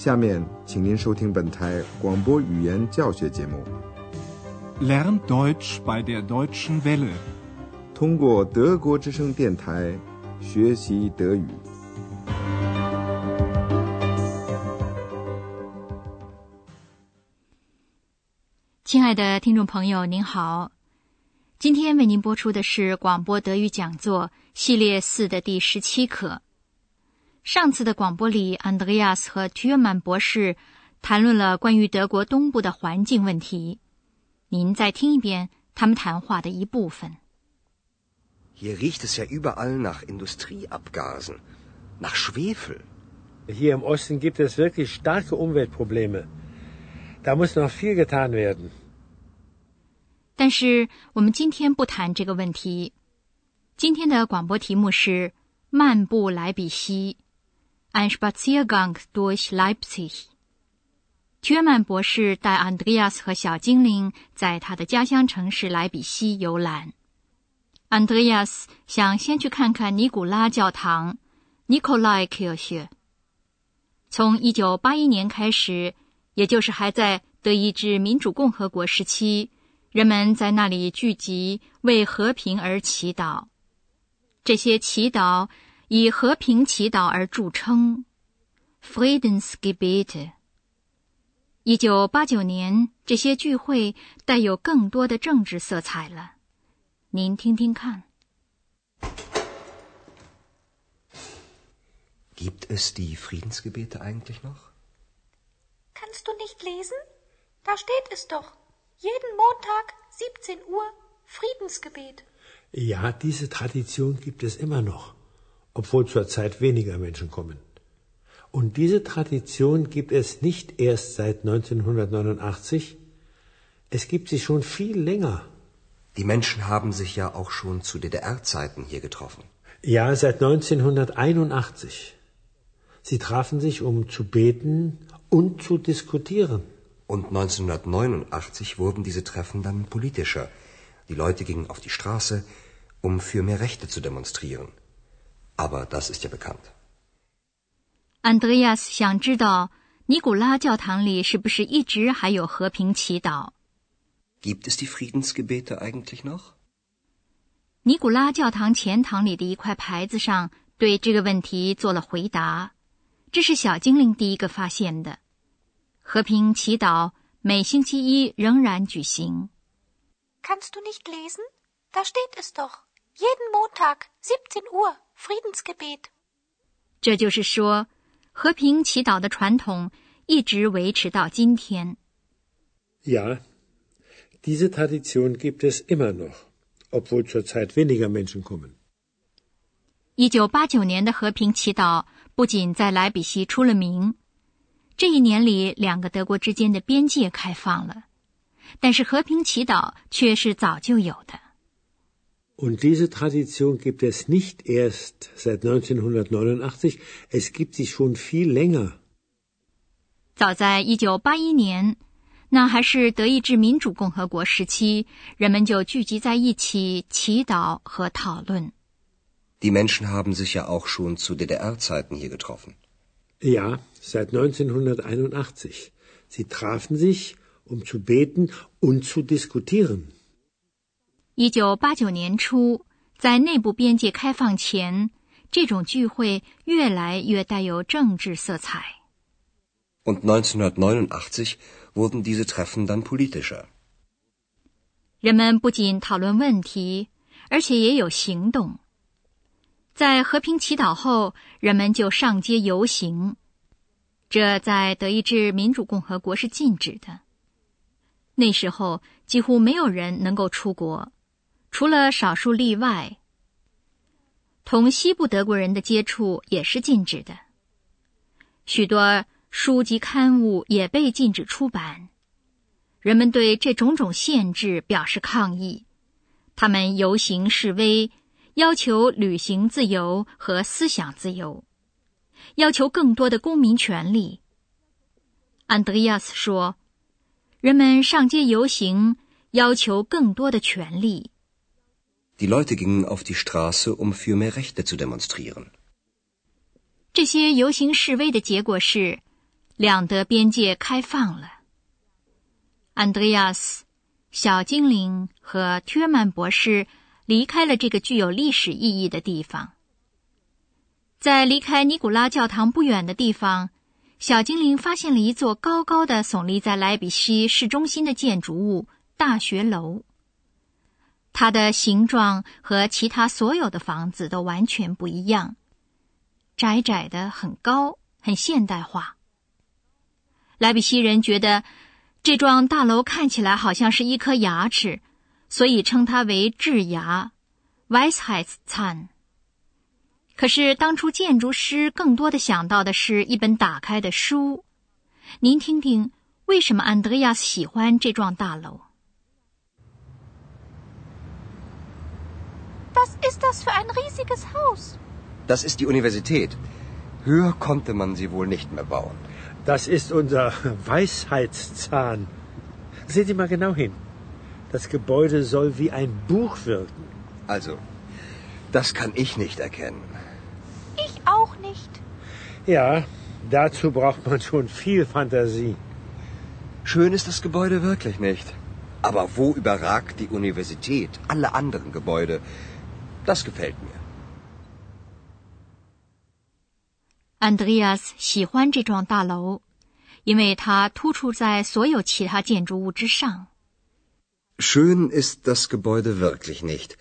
下面，请您收听本台广播语言教学节目。Lern Deutsch bei der Deutschen Welle，通过德国之声电台学习德语。亲爱的听众朋友，您好，今天为您播出的是广播德语讲座系列四的第十七课。上次的广播里，安德烈亚斯和居尔曼博士谈论了关于德国东部的环境问题。您再听一遍他们谈话的一部分。Hier riecht es ja überall nach Industrieabgasen, nach Schwefel. Hier im Osten gibt es wirklich starke Umweltprobleme. Da muss noch viel getan werden. 但是我们今天不谈这个问题。今天的广播题目是漫步莱比锡。Ein Spaziergang durch Leipzig。约曼博士带 Andreas 和小精灵在他的家乡城市莱比锡游览。Andreas 想先去看看尼古拉教堂 （Nikolai Kirche）。从1981年开始，也就是还在德意志民主共和国时期，人们在那里聚集为和平而祈祷。这些祈祷。以和平祈祷而著称，Friedensgebet。一九八九年，这些聚会带有更多的政治色彩了。您听听看。Gibt es die Friedensgebete eigentlich noch? Kannst du nicht lesen? Da steht es doch. Jeden Montag 17 Uhr Friedensgebet. Ja, diese Tradition gibt es immer noch. Obwohl zurzeit weniger Menschen kommen. Und diese Tradition gibt es nicht erst seit 1989, es gibt sie schon viel länger. Die Menschen haben sich ja auch schon zu DDR-Zeiten hier getroffen. Ja, seit 1981. Sie trafen sich, um zu beten und zu diskutieren. Und 1989 wurden diese Treffen dann politischer. Die Leute gingen auf die Straße, um für mehr Rechte zu demonstrieren Aber das ist ja bekannt. Andreas 想知道尼古拉教堂里是不是一直还有和平祈祷？Gibt es die Friedensgebete eigentlich noch？尼古拉教堂前堂里的一块牌子上对这个问题做了回答。这是小精灵第一个发现的。和平祈祷每星期一仍然举行。Kannst du nicht lesen? Da steht es doch. Jeden Montag 17 Uhr. Friedensgebet。这就是说，和平祈祷的传统一直维持到今天。Ja, diese Tradition gibt es immer noch, obwohl zurzeit weniger Menschen kommen。一九八九年的和平祈祷不仅在莱比锡出了名，这一年里两个德国之间的边界开放了，但是和平祈祷却是早就有的。Und diese Tradition gibt es nicht erst seit 1989, es gibt sie schon viel länger. 早在一九八一年，那还是德意志民主共和国时期，人们就聚集在一起祈祷和讨论。Die Menschen haben sich ja auch schon zu DDR-Zeiten hier getroffen. Ja, seit 1981. Sie trafen sich, um zu beten und zu diskutieren. 一九八九年初，在内部边界开放前，这种聚会越来越带有政治色彩。Und 1989 wurden diese Treffen dann politischer。人们不仅讨论问题，而且也有行动。在和平祈祷后，人们就上街游行，这在德意志民主共和国是禁止的。那时候几乎没有人能够出国。除了少数例外，同西部德国人的接触也是禁止的。许多书籍刊物也被禁止出版。人们对这种种限制表示抗议，他们游行示威，要求旅行自由和思想自由，要求更多的公民权利。安德烈亚斯说：“人们上街游行，要求更多的权利。” Die Leute gingen auf die Straße, um für mehr Rechte zu demonstrieren. 这些游行示威的结果是，两德边界开放了。安德烈亚斯、小精灵和ทื尔曼博士离开了这个具有历史意义的地方。在离开尼古拉教堂不远的地方，小精灵发现了一座高高的耸立在莱比锡市中心的建筑物——大学楼。它的形状和其他所有的房子都完全不一样，窄窄的，很高，很现代化。莱比锡人觉得这幢大楼看起来好像是一颗牙齿，所以称它为智牙 ”（Wisheitszahn）。可是当初建筑师更多的想到的是一本打开的书。您听听，为什么安德亚斯喜欢这幢大楼？Was ist das für ein riesiges Haus? Das ist die Universität. Höher konnte man sie wohl nicht mehr bauen. Das ist unser Weisheitszahn. Sehen Sie mal genau hin. Das Gebäude soll wie ein Buch wirken. Also, das kann ich nicht erkennen. Ich auch nicht. Ja, dazu braucht man schon viel Fantasie. Schön ist das Gebäude wirklich nicht. Aber wo überragt die Universität alle anderen Gebäude? Das gefällt mir. Andreas 喜欢这幢大楼，因为它突出在所有其他建筑物之上。Schön ist das Gebäude wirklich nicht.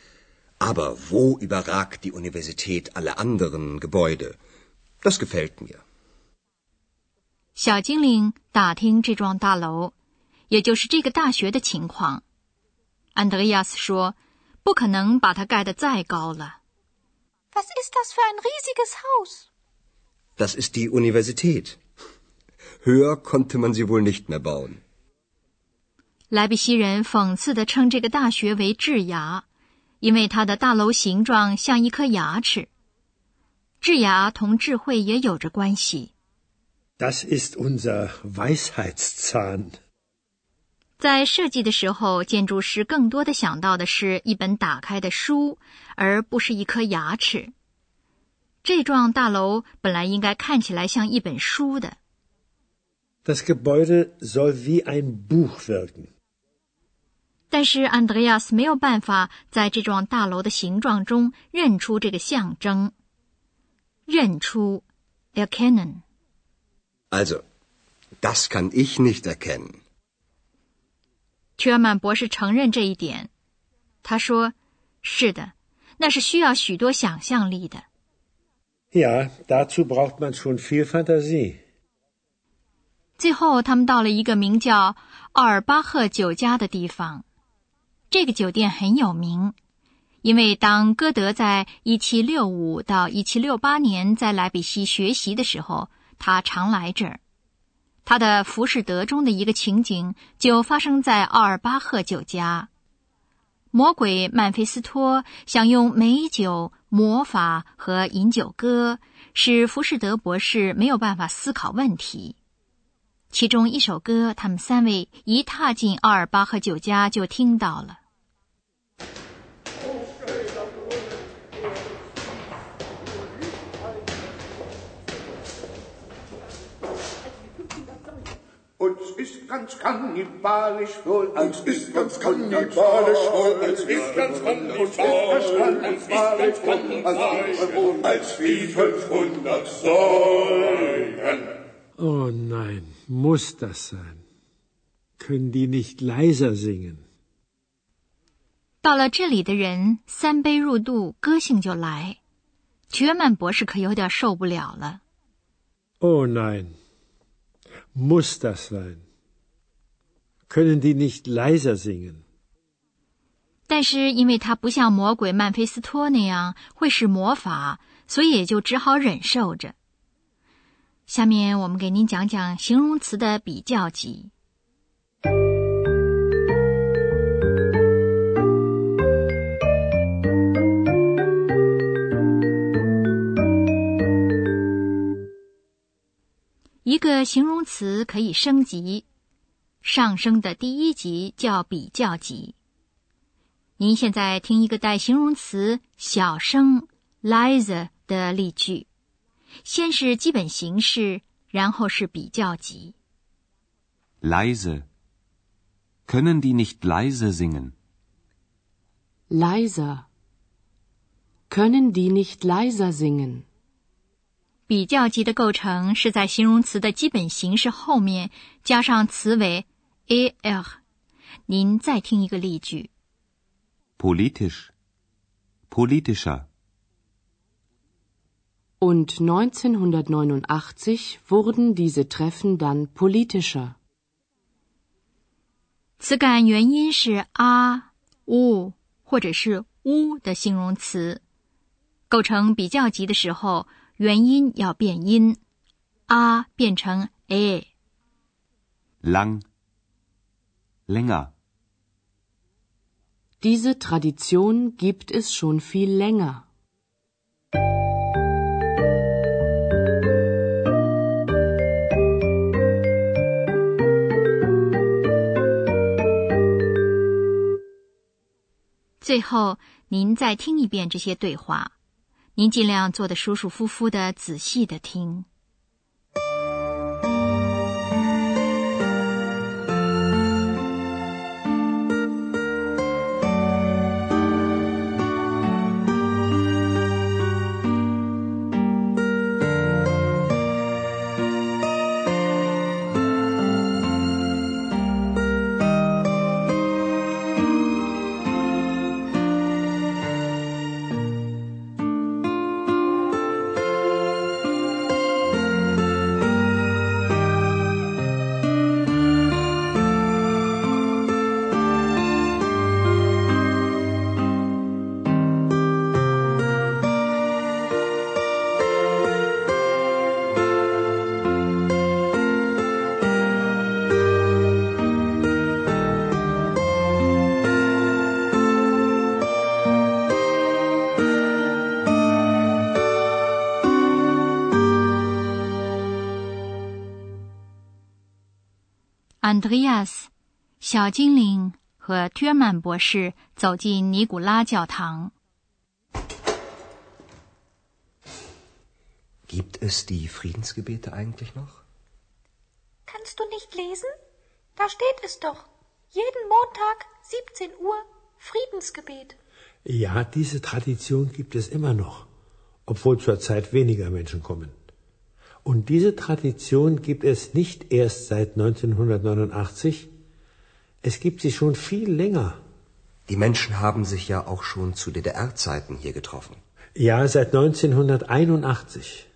Aber wo überragt die Universität alle anderen Gebäude? Das gefällt mir. 小精灵打听这幢大楼，也就是这个大学的情况。安德烈亚斯说：“不可能把它盖得再高了。” Was ist das für ein riesiges Haus? Das ist die Universität. Höher konnte man sie wohl nicht mehr bauen. 莱比锡人讽刺地称这个大学为智牙，因为它的大楼形状像一颗牙齿。智牙同智慧也有着关系。Das ist unser Weisheitszahn. 在设计的时候，建筑师更多的想到的是一本打开的书，而不是一颗牙齿。这幢大楼本来应该看起来像一本书的。Das Gebäude soll wie ein Buch wirken. 但是安德烈亚斯没有办法在这幢大楼的形状中认出这个象征。认出，erkennen。Also, das kann ich nicht erkennen. 屈尔曼博士承认这一点。他说：“是的，那是需要许多想象力的。” Ja, dazu braucht man schon viel Fantasie. 最后，他们到了一个名叫奥尔巴赫酒家的地方。这个酒店很有名，因为当歌德在1765到1768年在莱比锡学习的时候，他常来这儿。他的《浮士德》中的一个情景就发生在奥尔巴赫酒家。魔鬼曼菲斯托想用美酒、魔法和饮酒歌，使浮士德博士没有办法思考问题。其中一首歌，他们三位一踏进奥尔巴赫酒家就听到了。ist ganz kannibalisch wohl, uns ist ganz kannibalisch wohl, uns ist ganz kannibalisch wohl, als wie 500 Säulen. Oh nein, muss das sein? Können die nicht leiser singen? 到了这里的人三杯入肚，歌性就来。绝曼博士可有点受不了了。 Oh nein, muss das sein? Können die nicht leiser singen? 但是因为他不像魔鬼曼菲斯托那样会使魔法，所以也就只好忍受着。下面我们给您讲讲形容词的比较级。一个形容词可以升级，上升的第一级叫比较级。您现在听一个带形容词“小声 ”（leise） 的例句，先是基本形式然后是比较级。Leise. Können die nicht leise singen? Leiser. Können die nicht leiser singen? 比较级的构成是在形容词的基本形式后面加上词尾 er。您再听一个例句：Politisch, politischer. Und 1989 wurden diese Treffen dann politischer. 词感原因是啊、呜或者是 u 的形容词，构成比较级的时候。元音要变音，啊变成 a。lang länger。Diese Tradition gibt es schon viel länger。最后，您再听一遍这些对话。您尽量坐得舒舒服服的，仔细的听。 Andreas，小精灵和特曼博士走进尼古拉教堂。Gibt es die Friedensgebete eigentlich noch? Kannst du nicht lesen? Da steht es doch. Jeden Montag 17 Uhr Friedensgebet. Ja, diese Tradition gibt es immer noch, obwohl zurzeit weniger Menschen kommen. Und diese Tradition gibt es nicht erst seit 1989, es gibt sie schon viel länger. Die Menschen haben sich ja auch schon zu DDR-Zeiten hier getroffen. Ja, seit 1981.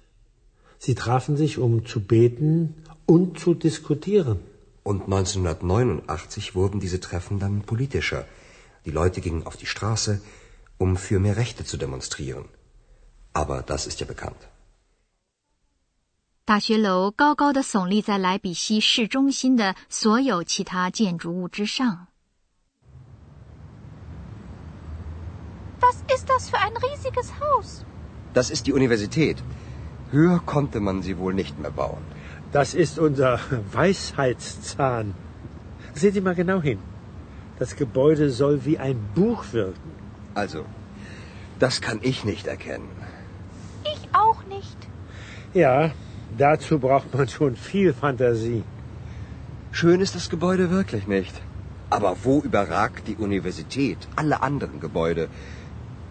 Sie trafen sich, um zu beten und zu diskutieren. Und 1989 wurden diese Treffen dann politischer. Die Leute gingen auf die Straße, um für mehr Rechte zu demonstrieren. Aber das ist ja bekannt. 大学楼高高的耸立在莱比锡市中心的所有其他建筑物之上。Was ist das für ein riesiges Haus? Das ist die Universität. Höher konnte man sie wohl nicht mehr bauen. Das ist unser Weisheitszahn. Seht ihr mal genau hin. Das Gebäude soll wie ein Buch wirken. Also, das kann ich nicht erkennen. Ich auch nicht. Ja, Dazu braucht man schon viel Fantasie. Schön ist das Gebäude wirklich nicht. Aber wo überragt die Universität alle anderen Gebäude?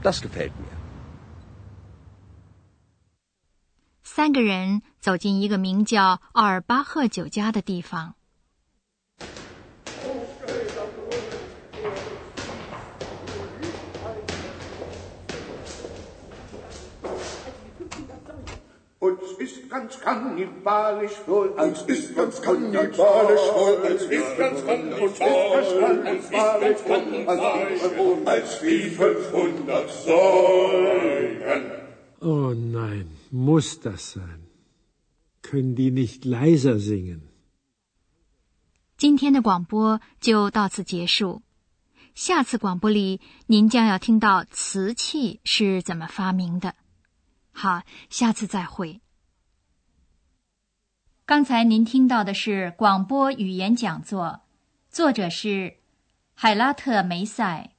Das gefällt mir. 三个人走进一个名叫奥尔巴赫酒家的地方。 Und es ist ganz kannibalisch wohl, es ist ganz kannibalisch wohl, es ist ganz kannibalisch wohl, als wie 500 Säulen. Oh nein, muss das sein? Können die nicht leiser singen? 今天的广播就到此结束。下次广播里，您将要听到瓷器是怎么发明的。好，下次再会。刚才您听到的是广播语言讲座，作者是海拉特梅塞，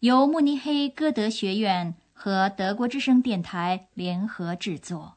由慕尼黑歌德学院和德国之声电台联合制作。